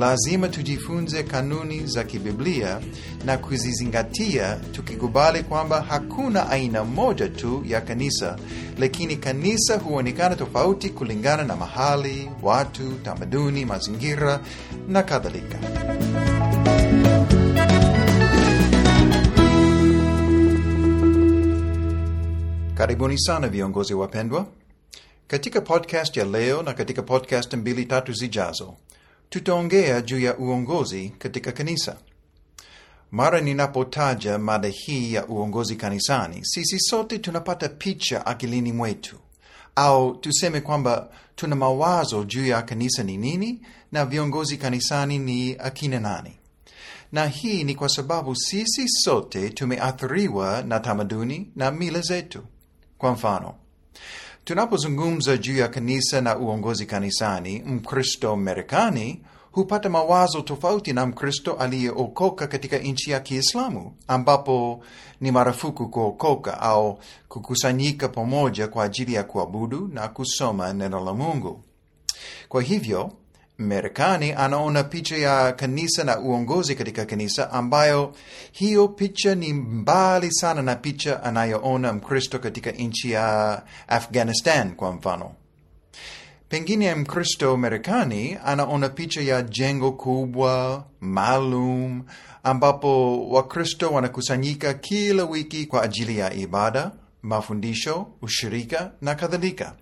lazima tujifunze kanuni za kibiblia na kuzizingatia tukikubali kwamba hakuna aina moja tu ya kanisa. Lakini kanisa huonekana tofauti kulingana na mahali watu tamaduni mazingira na kadhalika. Karibuni sana viongozi wapendwa. Katika podcast ya leo na katika podcast mbili tatu zijazo tutaongea juu ya uongozi katika kanisa. Mara ninapotaja mada hii ya uongozi kanisani sisi sote tunapata picha akilini mwetu. Au tuseme kwamba tuna mawazo juu ya kanisa ni nini na viongozi kanisani ni akina nani. Na hii ni kwa sababu sisi sote tumeathiriwa na tamaduni na mila zetu. Kwa mfano tunapozungumza juu ya kanisa na uongozi kanisani mkristo marekani hupata mawazo tofauti na mkristo aliyeokoka katika nchi ya kiislamu ambapo ni marufuku kuokoka au kukusanyika pamoja kwa ajili ya kuabudu na kusoma neno la mungu. Kwa hivyo marekani anaona picha ya kanisa na uongozi katika kanisa ambayo hiyo picha ni mbali sana na picha anayoona mkristo katika nchi ya afghanistan kwa mfano. Pengine mkristo marekani anaona picha ya jengo kubwa maalum ambapo wakristo wanakusanyika kila wiki kwa ajili ya ibada mafundisho ushirika na kadhalika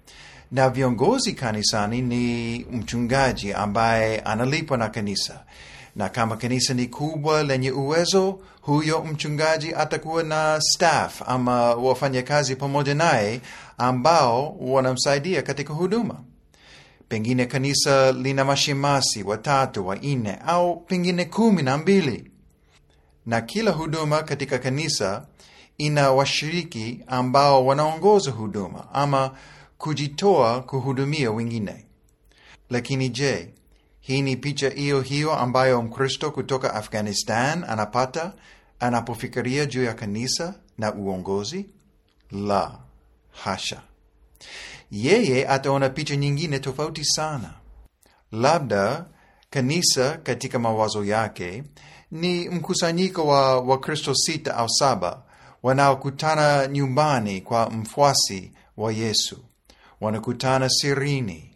na viongozi kanisani ni mchungaji ambaye analipwa na kanisa. Na kama kanisa ni kubwa lenye uwezo huyo mchungaji atakuwa na staff ama wafanyakazi pamoja naye ambao wanamsaidia katika huduma. Pengine kanisa lina mashemasi watatu wanne au pengine kumi na mbili. Na kila huduma katika kanisa ina washiriki ambao wanaongoza huduma ama kujitoa kuhudumia wengine. Lakini je hii ni picha hiyo hiyo ambayo mkristo kutoka afghanistan anapata anapofikiria juu ya kanisa na uongozi? La hasha. Yeye ataona picha nyingine tofauti sana. Labda kanisa katika mawazo yake ni mkusanyiko wa wakristo sita au saba wanaokutana nyumbani kwa mfuasi wa yesu wanakutana sirini.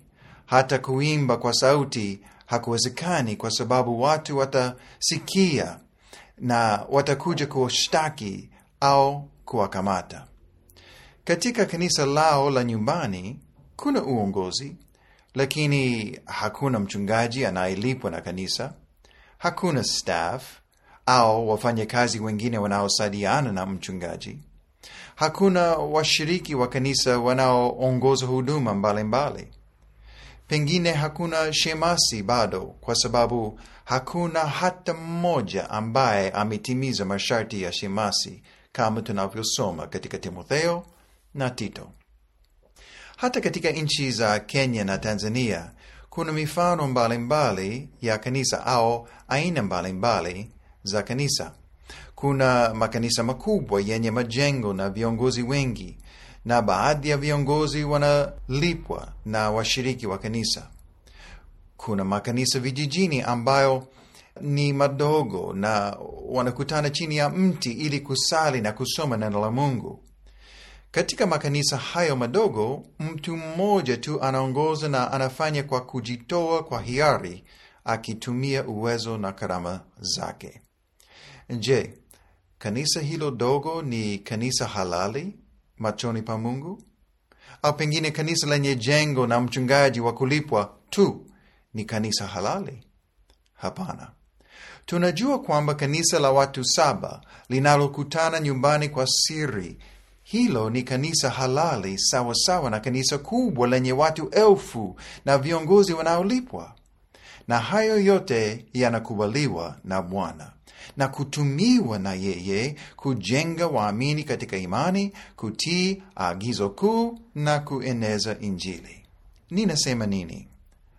Hata kuimba kwa sauti hakuwezekani kwa sababu watu watasikia na watakuja kuwashtaki au kuwakamata. Katika kanisa lao la nyumbani kuna uongozi lakini hakuna mchungaji anayelipwa na kanisa hakuna staff au wafanyakazi wengine wanaosaidiana na mchungaji hakuna washiriki wa kanisa wanaoongoza huduma mbalimbali mbali. pengine hakuna shemasi bado kwa sababu hakuna hata mmoja ambaye ametimiza masharti ya shemasi kama tunavyosoma katika timotheo na tito hata katika nchi za kenya na tanzania kuna mifano mbalimbali mbali ya kanisa au aina mbalimbali mbali za kanisa kuna makanisa makubwa yenye majengo na viongozi wengi na baadhi ya viongozi wanalipwa na washiriki wa kanisa. Kuna makanisa vijijini ambayo ni madogo na wanakutana chini ya mti ili kusali na kusoma neno la mungu. Katika makanisa hayo madogo mtu mmoja tu anaongoza na anafanya kwa kujitoa kwa hiari akitumia uwezo na karama zake. Je kanisa hilo dogo ni kanisa halali machoni pa mungu? Au pengine kanisa lenye jengo na mchungaji wa kulipwa tu ni kanisa halali? Hapana. Tunajua kwamba kanisa la watu saba linalokutana nyumbani kwa siri hilo ni kanisa halali sawasawa sawa na kanisa kubwa lenye watu elfu na viongozi wanaolipwa. Na hayo yote yanakubaliwa na bwana na kutumiwa na yeye kujenga waamini katika imani kutii agizo kuu na kueneza injili. Ninasema nini?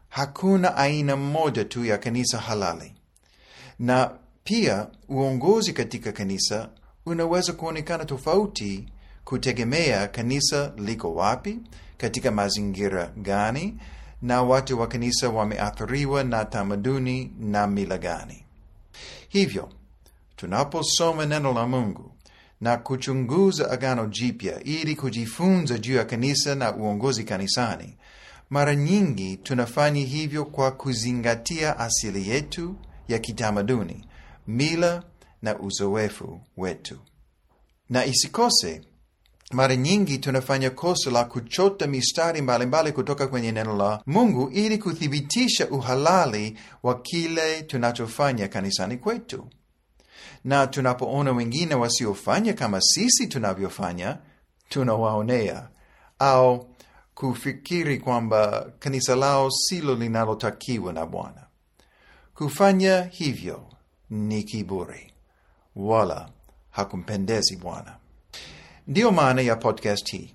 Hakuna aina moja tu ya kanisa halali. Na pia uongozi katika kanisa unaweza kuonekana tofauti kutegemea kanisa liko wapi katika mazingira gani na watu wa kanisa wameathiriwa na tamaduni na mila gani. Hivyo tunaposoma neno la Mungu na kuchunguza Agano Jipya ili kujifunza juu ya kanisa na uongozi kanisani, mara nyingi tunafanya hivyo kwa kuzingatia asili yetu ya kitamaduni, mila na uzoefu wetu. Na isikose, mara nyingi tunafanya kosa la kuchota mistari mbalimbali kutoka kwenye neno la Mungu ili kuthibitisha uhalali wa kile tunachofanya kanisani kwetu. Na tunapoona wengine wasiofanya kama sisi tunavyofanya, tunawaonea au kufikiri kwamba kanisa lao silo linalotakiwa na Bwana. Kufanya hivyo ni kiburi, wala hakumpendezi Bwana. Ndiyo maana ya podcast hii.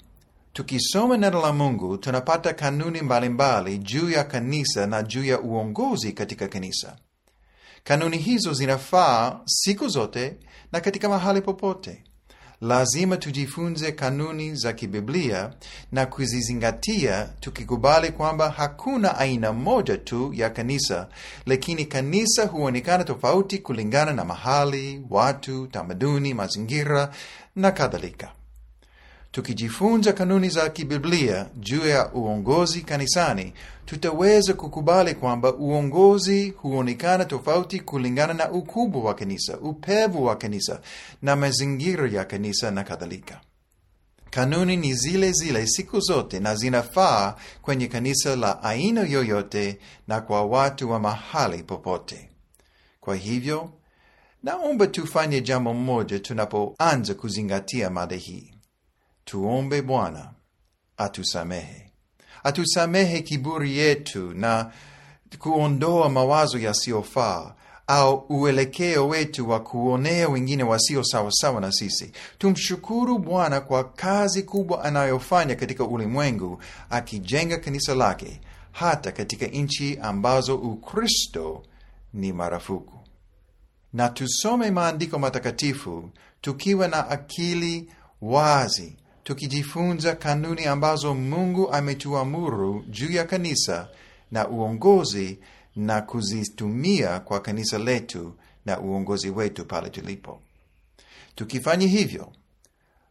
Tukisoma neno la Mungu tunapata kanuni mbalimbali juu ya kanisa na juu ya uongozi katika kanisa. Kanuni hizo zinafaa siku zote na katika mahali popote. Lazima tujifunze kanuni za kibiblia na kuzizingatia, tukikubali kwamba hakuna aina moja tu ya kanisa, lakini kanisa huonekana tofauti kulingana na mahali, watu, tamaduni, mazingira na kadhalika. Tukijifunza kanuni za kibiblia juu ya uongozi kanisani, tutaweza kukubali kwamba uongozi huonekana tofauti kulingana na ukubwa wa kanisa, upevu wa kanisa na mazingira ya kanisa na kadhalika. Kanuni ni zile zile siku zote na zinafaa kwenye kanisa la aina yoyote na kwa watu wa mahali popote. Kwa hivyo, naomba tufanye jambo moja tunapoanza kuzingatia mada hii. Tuombe Bwana atusamehe, atusamehe kiburi yetu na kuondoa mawazo yasiyofaa au uelekeo wetu wa kuonea wengine wasio sawasawa na sisi. Tumshukuru Bwana kwa kazi kubwa anayofanya katika ulimwengu, akijenga kanisa lake hata katika nchi ambazo Ukristo ni marufuku. Na tusome maandiko matakatifu tukiwa na akili wazi tukijifunza kanuni ambazo Mungu ametuamuru juu ya kanisa na uongozi na kuzitumia kwa kanisa letu na uongozi wetu pale tulipo. Tukifanya hivyo,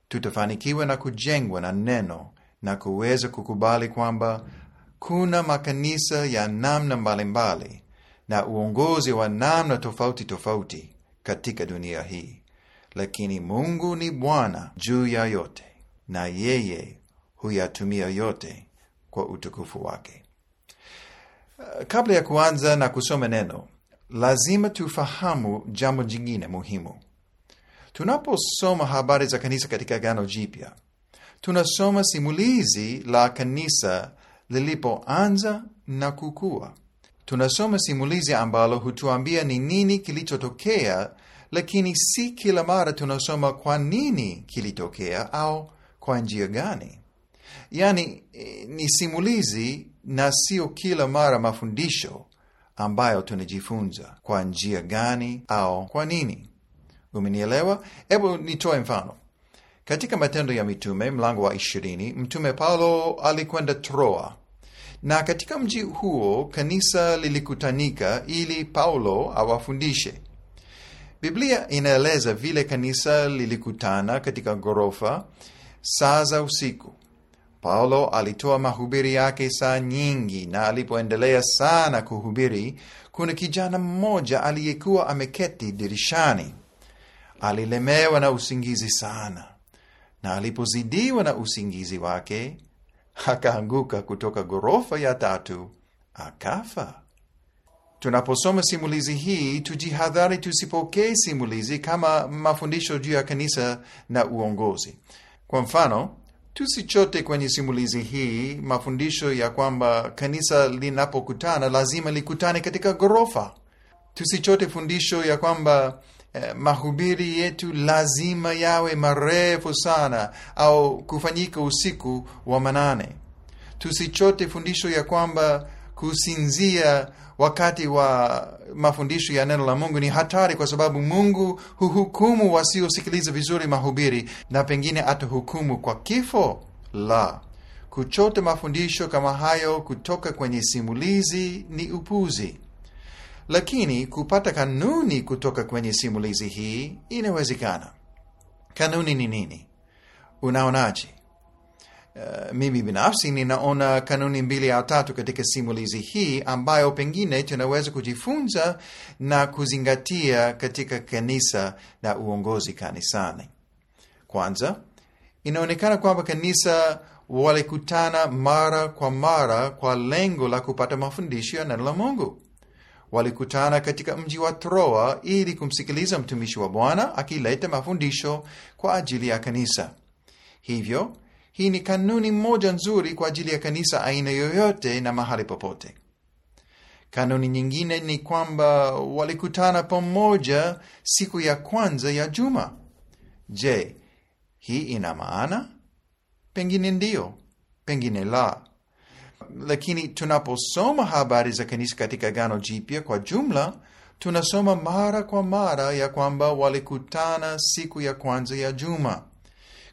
tutafanikiwa na kujengwa na neno na kuweza kukubali kwamba kuna makanisa ya namna mbalimbali na uongozi wa namna tofauti tofauti katika dunia hii, lakini Mungu ni Bwana juu ya yote na yeye huyatumia yote kwa utukufu wake. Kabla ya kuanza na kusoma neno, lazima tufahamu jambo jingine muhimu. Tunaposoma habari za kanisa katika Agano Jipya, tunasoma simulizi la kanisa lilipoanza na kukua. Tunasoma simulizi ambalo hutuambia ni nini kilichotokea, lakini si kila mara tunasoma kwa nini kilitokea au kwa njia gani. Yaani ni simulizi na sio kila mara mafundisho ambayo tunajifunza kwa njia gani au kwa nini. Umenielewa? Hebu nitoe mfano. Katika Matendo ya Mitume mlango wa ishirini, Mtume Paulo alikwenda Troa, na katika mji huo kanisa lilikutanika ili Paulo awafundishe. Biblia inaeleza vile kanisa lilikutana katika ghorofa saa za usiku. Paulo alitoa mahubiri yake saa nyingi, na alipoendelea sana kuhubiri, kuna kijana mmoja aliyekuwa ameketi dirishani. Alilemewa na usingizi sana, na alipozidiwa na usingizi wake, akaanguka kutoka ghorofa ya tatu akafa. Tunaposoma simulizi hii, tujihadhari tusipokee simulizi kama mafundisho juu ya kanisa na uongozi. Kwa mfano, tusichote kwenye simulizi hii mafundisho ya kwamba kanisa linapokutana lazima likutane katika ghorofa. Tusichote fundisho ya kwamba eh, mahubiri yetu lazima yawe marefu sana au kufanyika usiku wa manane. Tusichote fundisho ya kwamba kusinzia wakati wa mafundisho ya neno la Mungu. Ni hatari, kwa sababu Mungu huhukumu wasiosikiliza vizuri mahubiri na pengine atahukumu kwa kifo. La, kuchota mafundisho kama hayo kutoka kwenye simulizi ni upuzi. Lakini kupata kanuni kutoka kwenye simulizi hii inawezekana. Kanuni ni nini? Unaonaje Uh, mimi binafsi ninaona kanuni mbili au tatu katika simulizi hii ambayo pengine tunaweza kujifunza na kuzingatia katika kanisa na uongozi kanisani. Kwanza inaonekana kwamba kanisa walikutana mara kwa mara kwa lengo la kupata mafundisho ya neno la mungu. Walikutana katika mji wa troa ili kumsikiliza mtumishi wa bwana akileta mafundisho kwa ajili ya kanisa. Hivyo hii ni kanuni moja nzuri kwa ajili ya kanisa aina yoyote na mahali popote. Kanuni nyingine ni kwamba walikutana pamoja siku ya kwanza ya juma. Je hii ina maana? Pengine ndiyo, pengine la. Lakini tunaposoma habari za kanisa katika Agano jipya kwa jumla tunasoma mara kwa mara ya kwamba walikutana siku ya kwanza ya juma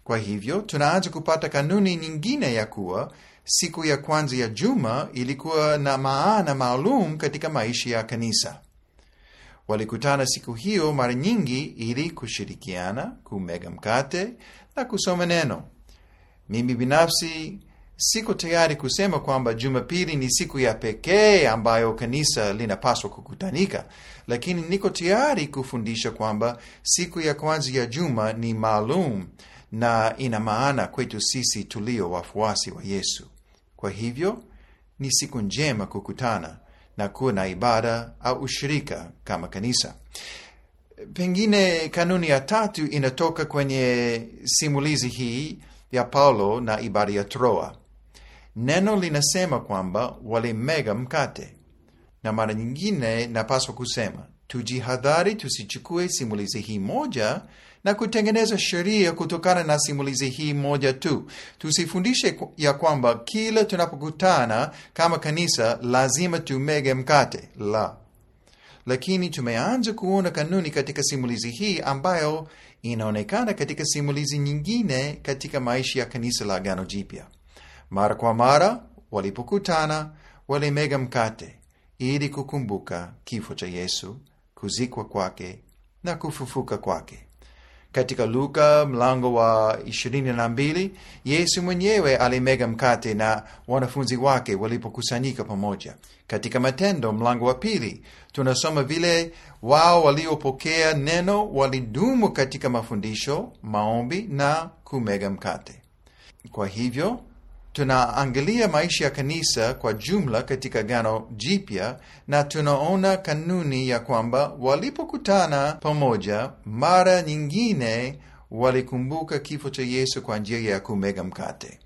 kwa hivyo tunaanza kupata kanuni nyingine ya kuwa siku ya kwanza ya juma ilikuwa na maana maalum katika maisha ya kanisa. Walikutana siku hiyo mara nyingi ili kushirikiana kumega mkate na kusoma neno. Mimi binafsi siko tayari kusema kwamba jumapili ni siku ya pekee ambayo kanisa linapaswa kukutanika lakini niko tayari kufundisha kwamba siku ya kwanza ya juma ni maalum na ina maana kwetu sisi tulio wafuasi wa yesu. Kwa hivyo ni siku njema kukutana na kuwa na ibada au ushirika kama kanisa. Pengine kanuni ya tatu inatoka kwenye simulizi hii ya paulo na ibada ya troa. Neno linasema kwamba walimega mkate na mara nyingine napaswa kusema tujihadhari tusichukue simulizi hii moja na kutengeneza sheria kutokana na simulizi hii moja tu. Tusifundishe ya kwamba kila tunapokutana kama kanisa lazima tumege mkate. La. Lakini tumeanza kuona kanuni katika simulizi hii ambayo inaonekana katika simulizi nyingine katika maisha ya kanisa la gano jipya. Mara kwa mara walipokutana walimega mkate ili kukumbuka kifo cha yesu kuzikwa kwake na kufufuka kwake. Katika luka mlango wa ishirini na mbili yesu mwenyewe alimega mkate na wanafunzi wake walipokusanyika pamoja. Katika matendo mlango wa pili tunasoma vile wao waliopokea neno walidumu katika mafundisho maombi na kumega mkate. Kwa hivyo tunaangalia maisha ya kanisa kwa jumla katika gano jipya na tunaona kanuni ya kwamba walipokutana pamoja mara nyingine walikumbuka kifo cha yesu kwa njia ya kumega mkate.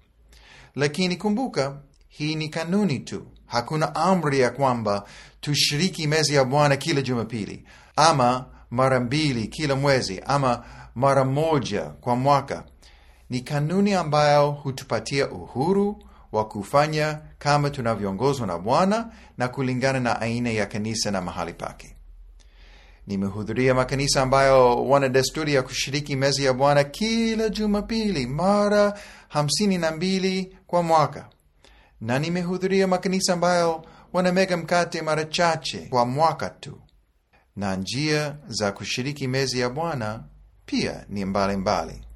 Lakini kumbuka hii ni kanuni tu. Hakuna amri ya kwamba tushiriki meza ya bwana kila jumapili ama mara mbili kila mwezi ama mara moja kwa mwaka ni kanuni ambayo hutupatia uhuru wa kufanya kama tunavyoongozwa na bwana na kulingana na aina ya kanisa na mahali pake. Nimehudhuria makanisa ambayo wana desturi ya kushiriki mezi ya bwana kila jumapili mara hamsini na mbili kwa mwaka. Na nimehudhuria makanisa ambayo wanamega mkate mara chache kwa mwaka tu. Na njia za kushiriki mezi ya bwana pia ni mbalimbali. mbali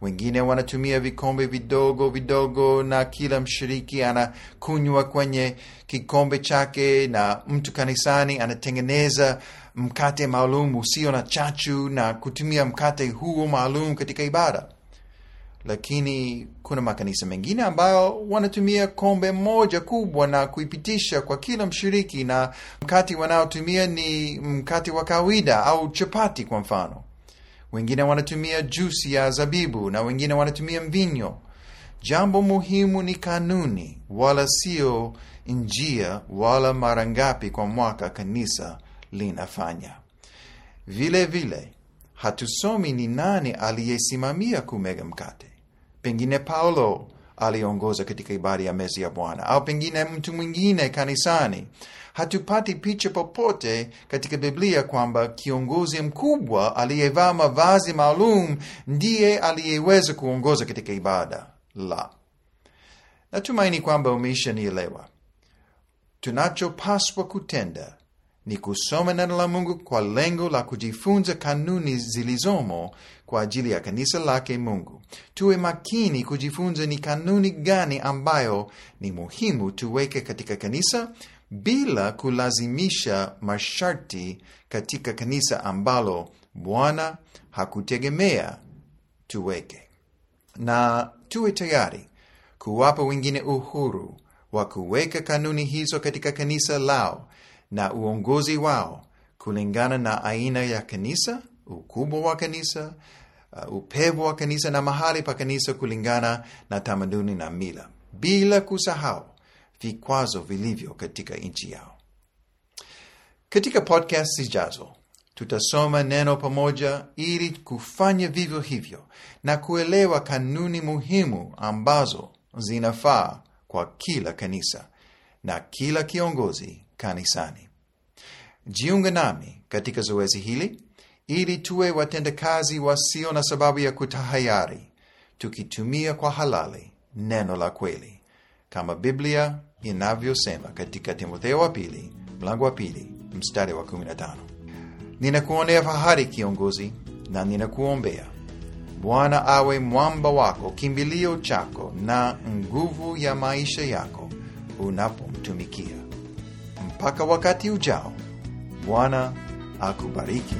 wengine wanatumia vikombe vidogo vidogo na kila mshiriki anakunywa kwenye kikombe chake na mtu kanisani anatengeneza mkate maalum usio na chachu na kutumia mkate huo maalum katika ibada. Lakini kuna makanisa mengine ambayo wanatumia kombe moja kubwa na kuipitisha kwa kila mshiriki na mkate wanaotumia ni mkate wa kawaida au chapati kwa mfano wengine wanatumia jusi ya zabibu na wengine wanatumia mvinyo. Jambo muhimu ni kanuni wala sio njia wala mara ngapi kwa mwaka kanisa linafanya. Vile vile hatusomi ni nani aliyesimamia kumega mkate. Pengine paulo aliongoza katika ibada ya mezi ya bwana. Au pengine mtu mwingine kanisani. Hatupati picha popote katika biblia kwamba kiongozi mkubwa aliyevaa mavazi maalum ndiye aliyeweza kuongoza katika ibada. La. Natumaini kwamba umeshanielewa. Tunachopaswa kutenda ni kusoma neno la Mungu kwa lengo la kujifunza kanuni zilizomo kwa ajili ya kanisa lake Mungu. Tuwe makini kujifunza ni kanuni gani ambayo ni muhimu tuweke katika kanisa bila kulazimisha masharti katika kanisa ambalo Bwana hakutegemea tuweke, na tuwe tayari kuwapa wengine uhuru wa kuweka kanuni hizo katika kanisa lao na uongozi wao kulingana na aina ya kanisa, ukubwa wa kanisa, uh, upevu wa kanisa na mahali pa kanisa kulingana na tamaduni na mila, bila kusahau vikwazo vilivyo katika nchi yao. Katika podcast zijazo tutasoma neno pamoja ili kufanya vivyo hivyo na kuelewa kanuni muhimu ambazo zinafaa kwa kila kanisa na kila kiongozi kanisani. Jiunga nami katika zoezi hili ili tuwe watendakazi wasio na sababu ya kutahayari, tukitumia kwa halali neno la kweli kama Biblia inavyosema katika Timotheo wa pili mlango wa pili mstari wa 15. Ninakuonea fahari kiongozi, na ninakuombea Bwana awe mwamba wako, kimbilio chako na nguvu ya maisha yako unapomtumikia. Mpaka wakati ujao, Bwana akubariki.